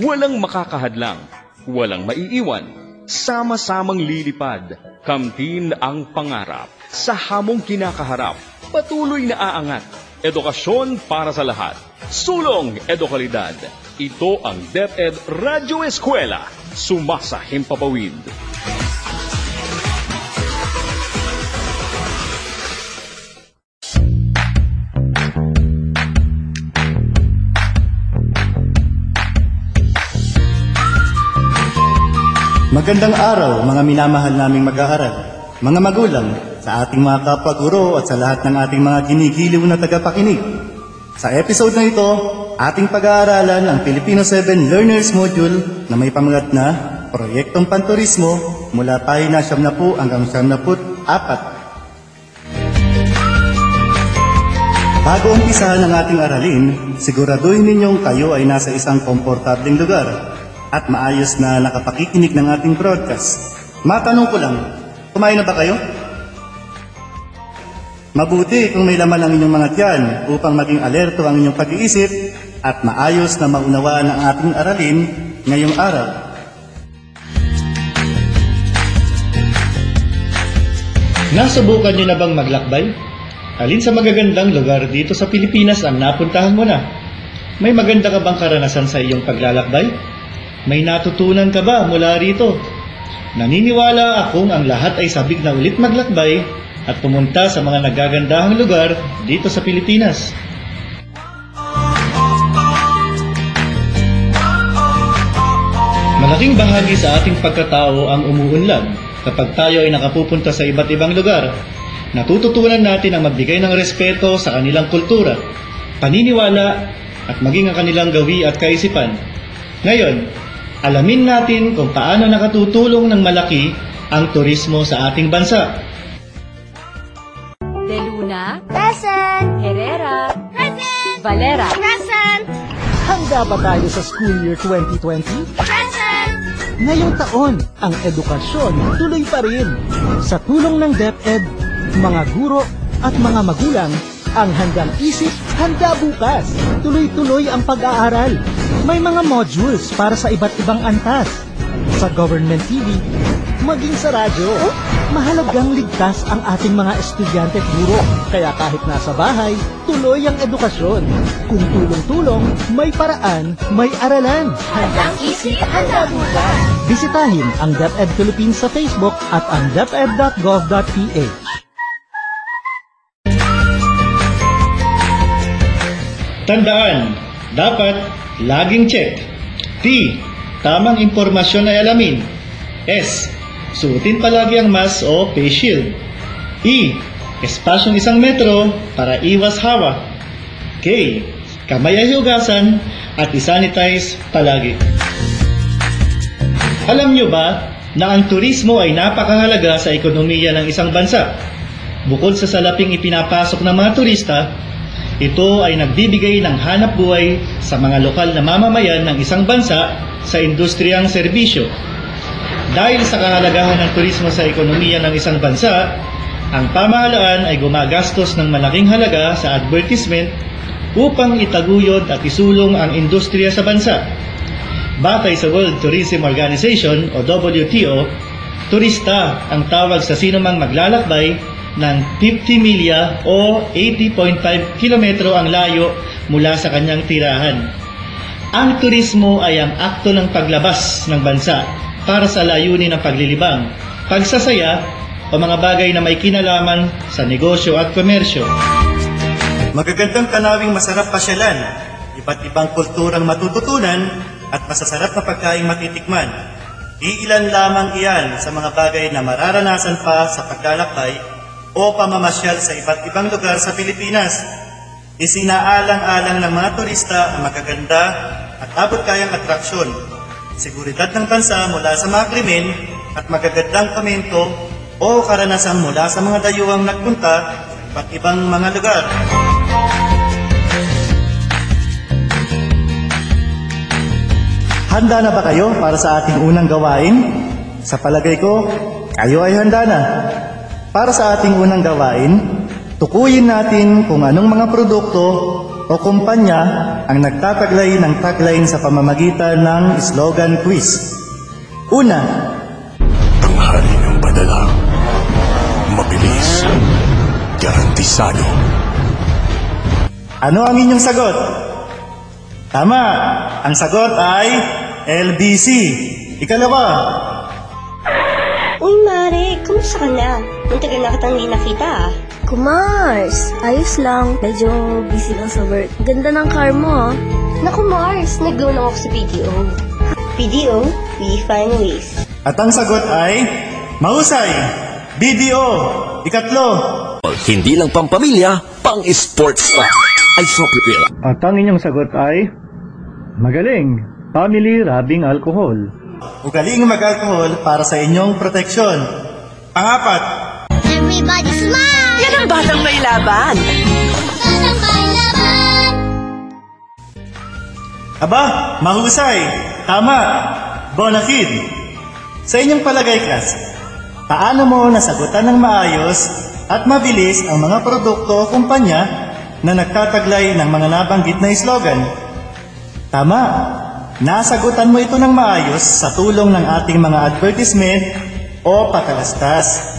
Walang makakahadlang, walang maiiwan, sama-samang lilipad, kamtin ang pangarap, sa hamong kinakaharap, patuloy na aangat, edukasyon para sa lahat, sulong edukalidad. Ito ang DepEd Radyo Eskwela, sumasa himpapawid. Magandang araw mga minamahal naming mag-aaral, mga magulang, sa ating mga kapwa-guro at sa lahat ng ating mga ginigiliw na tagapakinig. Sa episode na ito, ating pag-aaralan ang Filipino 7 Learners Module na may pamagat na Proyektong Panturismo mula pahina 70 hanggang 74. Bago umpisahan ang ating aralin, siguraduhin ninyong kayo ay nasa isang komportableng lugar at maayos na nakapakikinig ng ating broadcast. Matanong ko lang, kumain na ba kayo? Mabuti kung may laman ang inyong mga tiyan upang maging alerto ang inyong pag-iisip at maayos na maunawaan ang ating aralin ngayong araw. Nasubukan niyo na bang maglakbay? Alin sa magagandang lugar dito sa Pilipinas ang napuntahan mo na? May maganda ka bang karanasan sa iyong paglalakbay? May natutunan ka ba mula rito? Naniniwala akong ang lahat ay sabik na ulit maglakbay at pumunta sa mga nagagandahang lugar dito sa Pilipinas. Malaking bahagi sa ating pagkatao ang umuunlad kapag tayo ay nakapupunta sa iba't ibang lugar. Natututunan natin ang magbigay ng respeto sa kanilang kultura, paniniwala at maging ang kanilang gawi at kaisipan. Ngayon, alamin natin kung paano nakatutulong ng malaki ang turismo sa ating bansa. De Luna, Present! Herrera, Present! Valera. Present! Handa ba tayo sa school year 2020? Present! Ngayong taon, ang edukasyon tuloy pa rin. Sa tulong ng DepEd, mga guro at mga magulang, ang handang isip, handa bukas. Tuloy-tuloy ang pag-aaral. May mga modules para sa iba't ibang antas. Sa government TV, maging sa radyo. Mahalagang ligtas ang ating mga estudyante at guro. Kaya kahit nasa bahay, tuloy ang edukasyon. Kung tulong-tulong, may paraan, may aralan. Handang isip, handa bukas. Bisitahin ang DepEd Philippines sa Facebook at ang deped.gov.ph. Tandaan, dapat laging check. T. Tamang impormasyon ay alamin. S. Suotin palagi ang mask o face shield. E. Espasyong isang metro para iwas hawa. K. Kamay ay hugasan at isanitize palagi. Alam nyo ba na ang turismo ay napakahalaga sa ekonomiya ng isang bansa? Bukod sa salaping ipinapasok ng mga turista, ito ay nagbibigay ng hanap buhay sa mga lokal na mamamayan ng isang bansa sa industriyang serbisyo. Dahil sa kahalagahan ng turismo sa ekonomiya ng isang bansa, ang pamahalaan ay gumagastos ng malaking halaga sa advertisement upang itaguyod at isulong ang industriya sa bansa. Batay sa World Tourism Organization o WTO, turista ang tawag sa sinumang maglalakbay ng 50 milya o 80.5 kilometro ang layo mula sa kanyang tirahan. Ang turismo ay ang akto ng paglabas ng bansa para sa layunin ng paglilibang, pagsasaya o mga bagay na may kinalaman sa negosyo at komersyo. Magagandang tanawing masarap pasyalan, iba't ibang kulturang matututunan at masasarap na pagkain matitikman. Iilan lamang iyan sa mga bagay na mararanasan pa sa paglalakbay o pamamasyal sa iba't ibang lugar sa Pilipinas. Isinaalang-alang ng mga turista ang magaganda at abot kayang atraksyon, seguridad ng bansa mula sa mga krimen at magagandang komento o karanasan mula sa mga dayuhang nagpunta sa iba't ibang mga lugar. Handa na ba kayo para sa ating unang gawain? Sa palagay ko, kayo ay handa na. Para sa ating unang gawain, tukuyin natin kung anong mga produkto o kumpanya ang nagtataglay ng tagline sa pamamagitan ng slogan quiz. Una, Tanghali ng padala. Mabilis. Garantisado. ano ang inyong sagot? Tama, ang sagot ay LBC. Ikalawa, Uy, Mare, kumusta ka na? Muntagal na kitang di nakita ah. Kumars, ayos lang. Medyo busy lang sa work. Ganda ng car mo, ah. Naku, Mars, nag-go lang ako sa PDO. PDO, we find ways. at ang sagot ay mahusay. BDO. Ikatlo, Hindi lang pampamilya, pang-sports pa. Ay, Sopliville. At ang inyong sagot ay magaling. Family rubbing alcohol. ugaling mag-alcohol para sa inyong proteksyon. Pangapat, Everybody smile! Yan ang batang may laban. Parang may laban! Aba, mahusay. Tama. Bonafid. Sa inyong palagay, Kas, paano mo nasagutan ng maayos at mabilis ang mga produkto o kumpanya na nagtataglay ng mga nabanggit na slogan? Tama. Nasagutan mo ito ng maayos sa tulong ng ating mga advertisement o patalastas.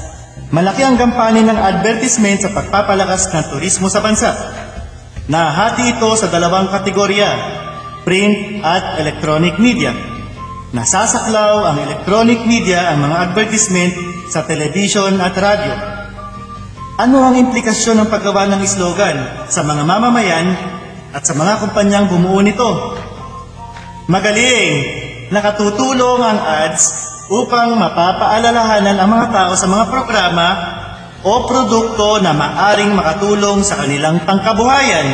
Malaki ang gampanin ng advertisement sa pagpapalakas ng turismo sa bansa. Nahati ito sa dalawang kategorya, print at electronic media. Nasasaklaw ang electronic media ang mga advertisement sa television at radyo. Ano ang implikasyon ng paggawa ng slogan sa mga mamamayan at sa mga kumpanyang bumuo nito? Magaling! Nakatutulong ang ads upang mapapaalalahanan ang mga tao sa mga programa o produkto na maaring makatulong sa kanilang pangkabuhayan.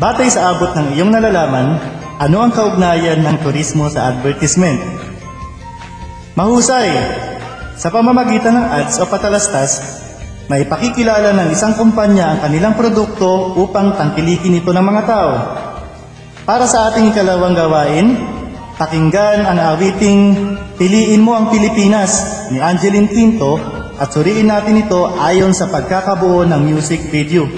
Batay sa abot ng iyong nalalaman, ano ang kaugnayan ng turismo sa advertisement? Mahusay! Sa pamamagitan ng ads o patalastas, may pakikilala ng isang kumpanya ang kanilang produkto upang tangkilikin ito ng mga tao. Para sa ating ikalawang gawain, pakinggan ang awiting Piliin mo ang Pilipinas ni Angeline Quinto at suriin natin ito ayon sa pagkakabuo ng music video.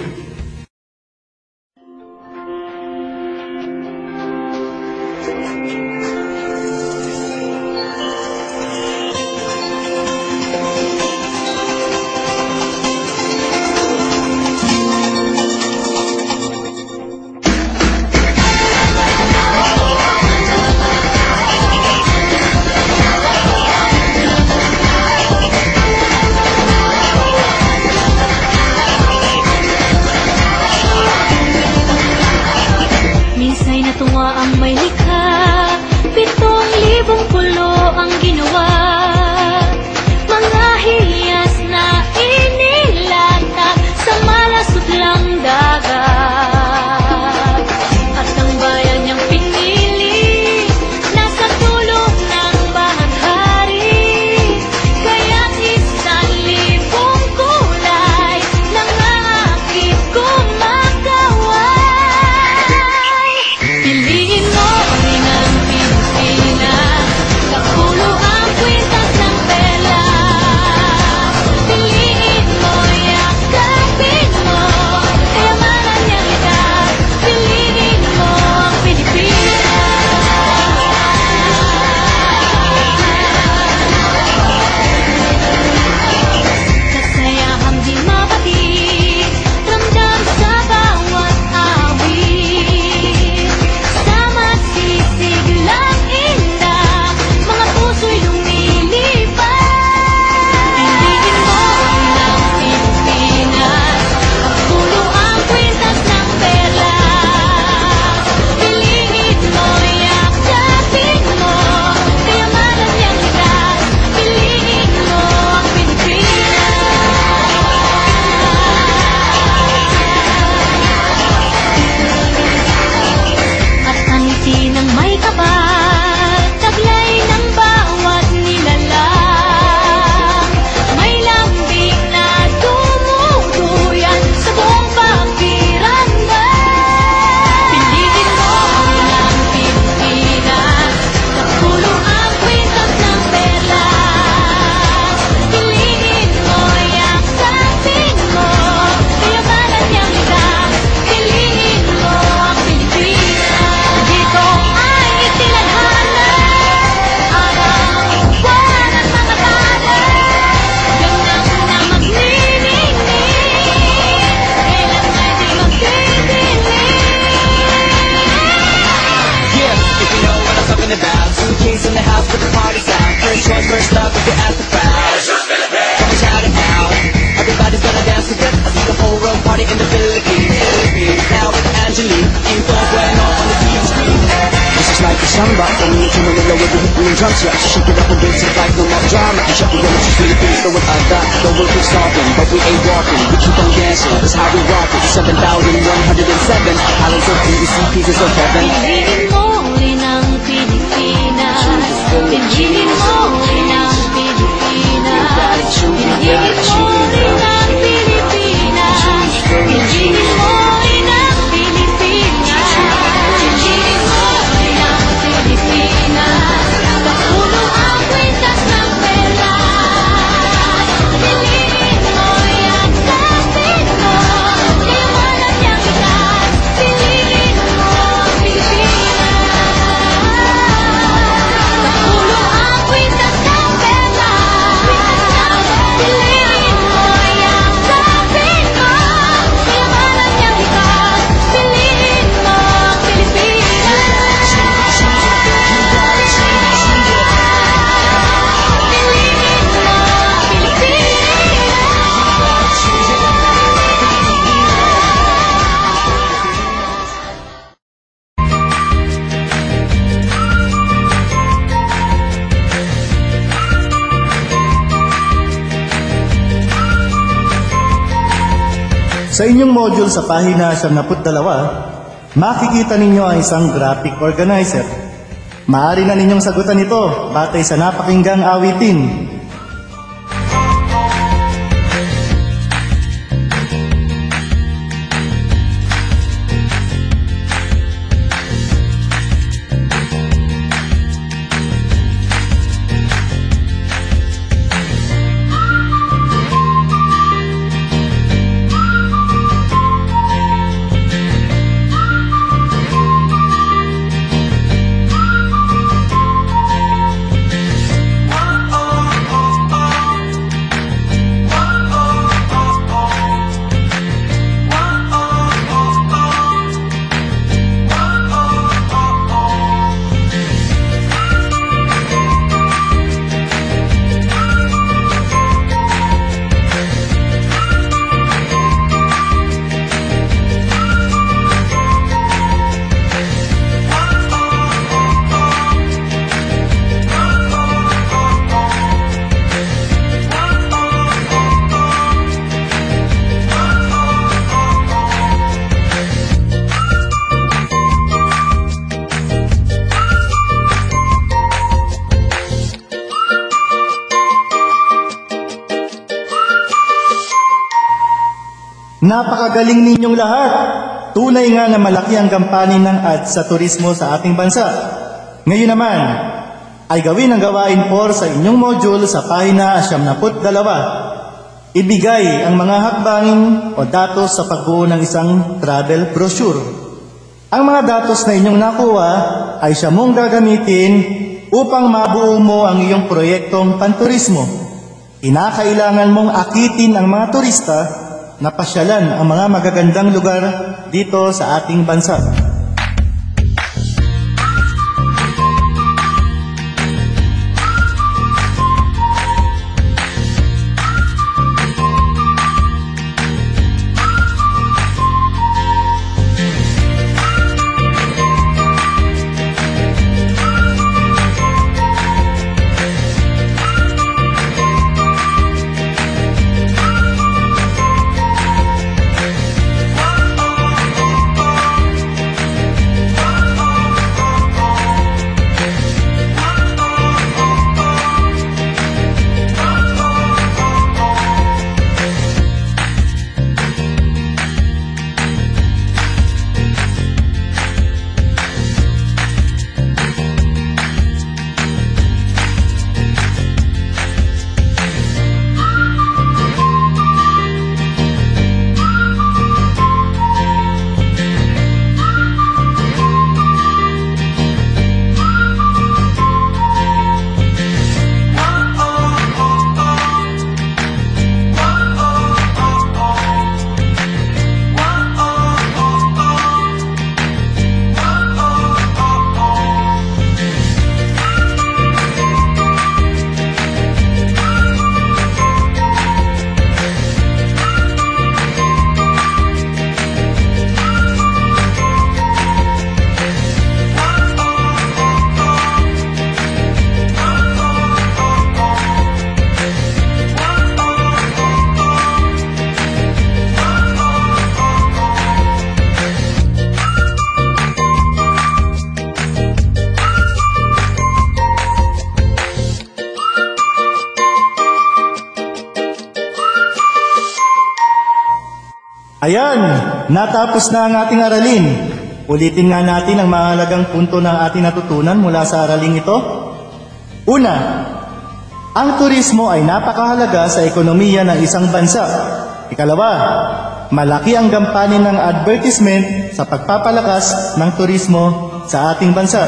Samba Pumingin sa Manila with the Yeah, shake it up and it like no more drama And shut the limits to Philippines, that The world keeps talking, but we ain't walking We keep on dancing, that's how we rock it 7,107 Islands of PVC, pieces of heaven ang Pilipinas Pilipinas Sa inyong module sa pahina 72, makikita ninyo ang isang graphic organizer. Maaari na ninyong sagutan ito batay sa napakinggang awitin. Napakagaling ninyong lahat. Tunay nga na malaki ang gampanin ng ads sa turismo sa ating bansa. Ngayon naman, ay gawin ang gawain 4 sa inyong module sa pahina 72. Ibigay ang mga hakbangin o datos sa pagbuo ng isang travel brochure. Ang mga datos na inyong nakuha ay siya mong gagamitin upang mabuo mo ang iyong proyektong panturismo. Kinakailangan mong akitin ang mga turista na pasyalan ang mga magagandang lugar dito sa ating bansa. Ayan, natapos na ang ating aralin. Ulitin nga natin ang mahalagang punto ng ating natutunan mula sa araling ito. Una, ang turismo ay napakahalaga sa ekonomiya ng isang bansa. Ikalawa, malaki ang gampanin ng advertisement sa pagpapalakas ng turismo sa ating bansa.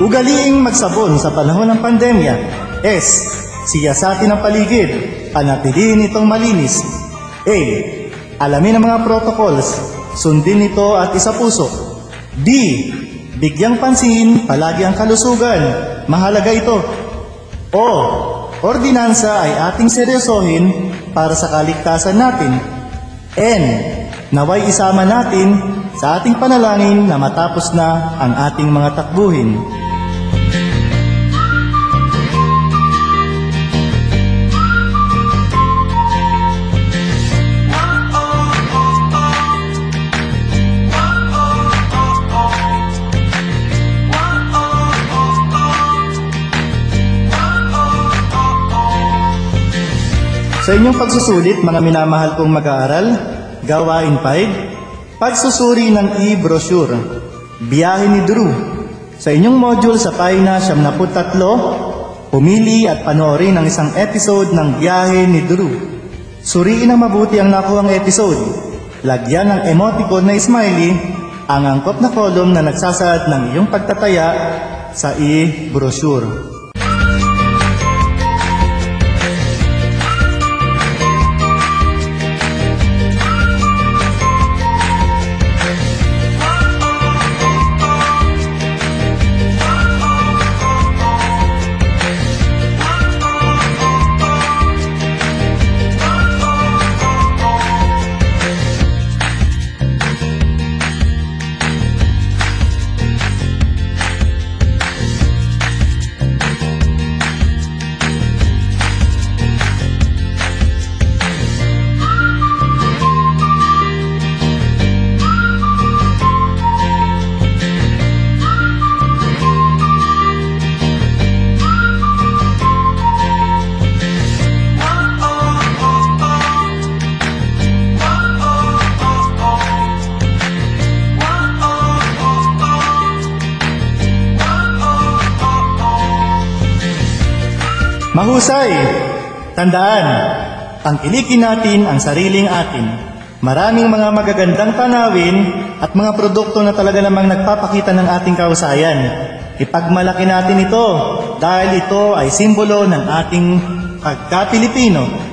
Ugaliing magsabon sa panahon ng pandemya. S. Siyasatin ang paligid. Panatilihin itong malinis. A. Alamin ang mga protocols. Sundin ito at isa puso. D. Bigyang pansin palagi ang kalusugan. Mahalaga ito. O. Ordinansa ay ating seryosohin para sa kaligtasan natin. N. Naway isama natin sa ating panalangin na matapos na ang ating mga takbuhin. Sa inyong pagsusulit, mga minamahal kong mag-aaral, gawain 5, pagsusuri ng e-brochure, biyahe ni Drew. Sa inyong module sa pahina 73, pumili at panoorin ang isang episode ng biyahe ni Drew. Suriin ang mabuti ang nakuhang episode. Lagyan ng emoticon na smiley ang angkop na column na nagsasaad ng iyong pagtataya sa e-brochure. Mahusay! Tandaan, tangkilikin natin ang sariling atin. Maraming mga magagandang tanawin at mga produkto na talaga namang nagpapakita ng ating kausayan. Ipagmalaki natin ito dahil ito ay simbolo ng ating pagka-Pilipino.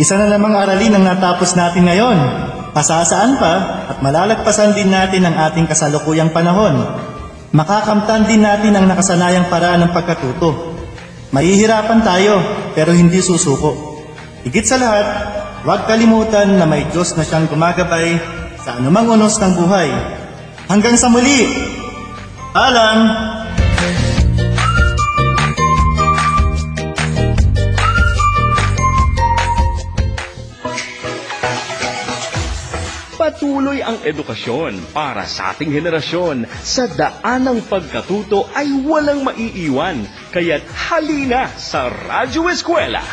Isa na namang aralin ang natapos natin ngayon. Pasasaan pa at malalagpasan din natin ang ating kasalukuyang panahon. Makakamtan din natin ang nakasanayang paraan ng pagkatuto. Mahihirapan tayo pero hindi susuko. Higit sa lahat, huwag kalimutan na may Diyos na siyang gumagabay sa anumang unos ng buhay. Hanggang sa muli! Paalam! Patuloy ang edukasyon para sa ating henerasyon. Sa daan ng pagkatuto ay walang maiiwan. Kaya't halina sa Radyo Eskwela.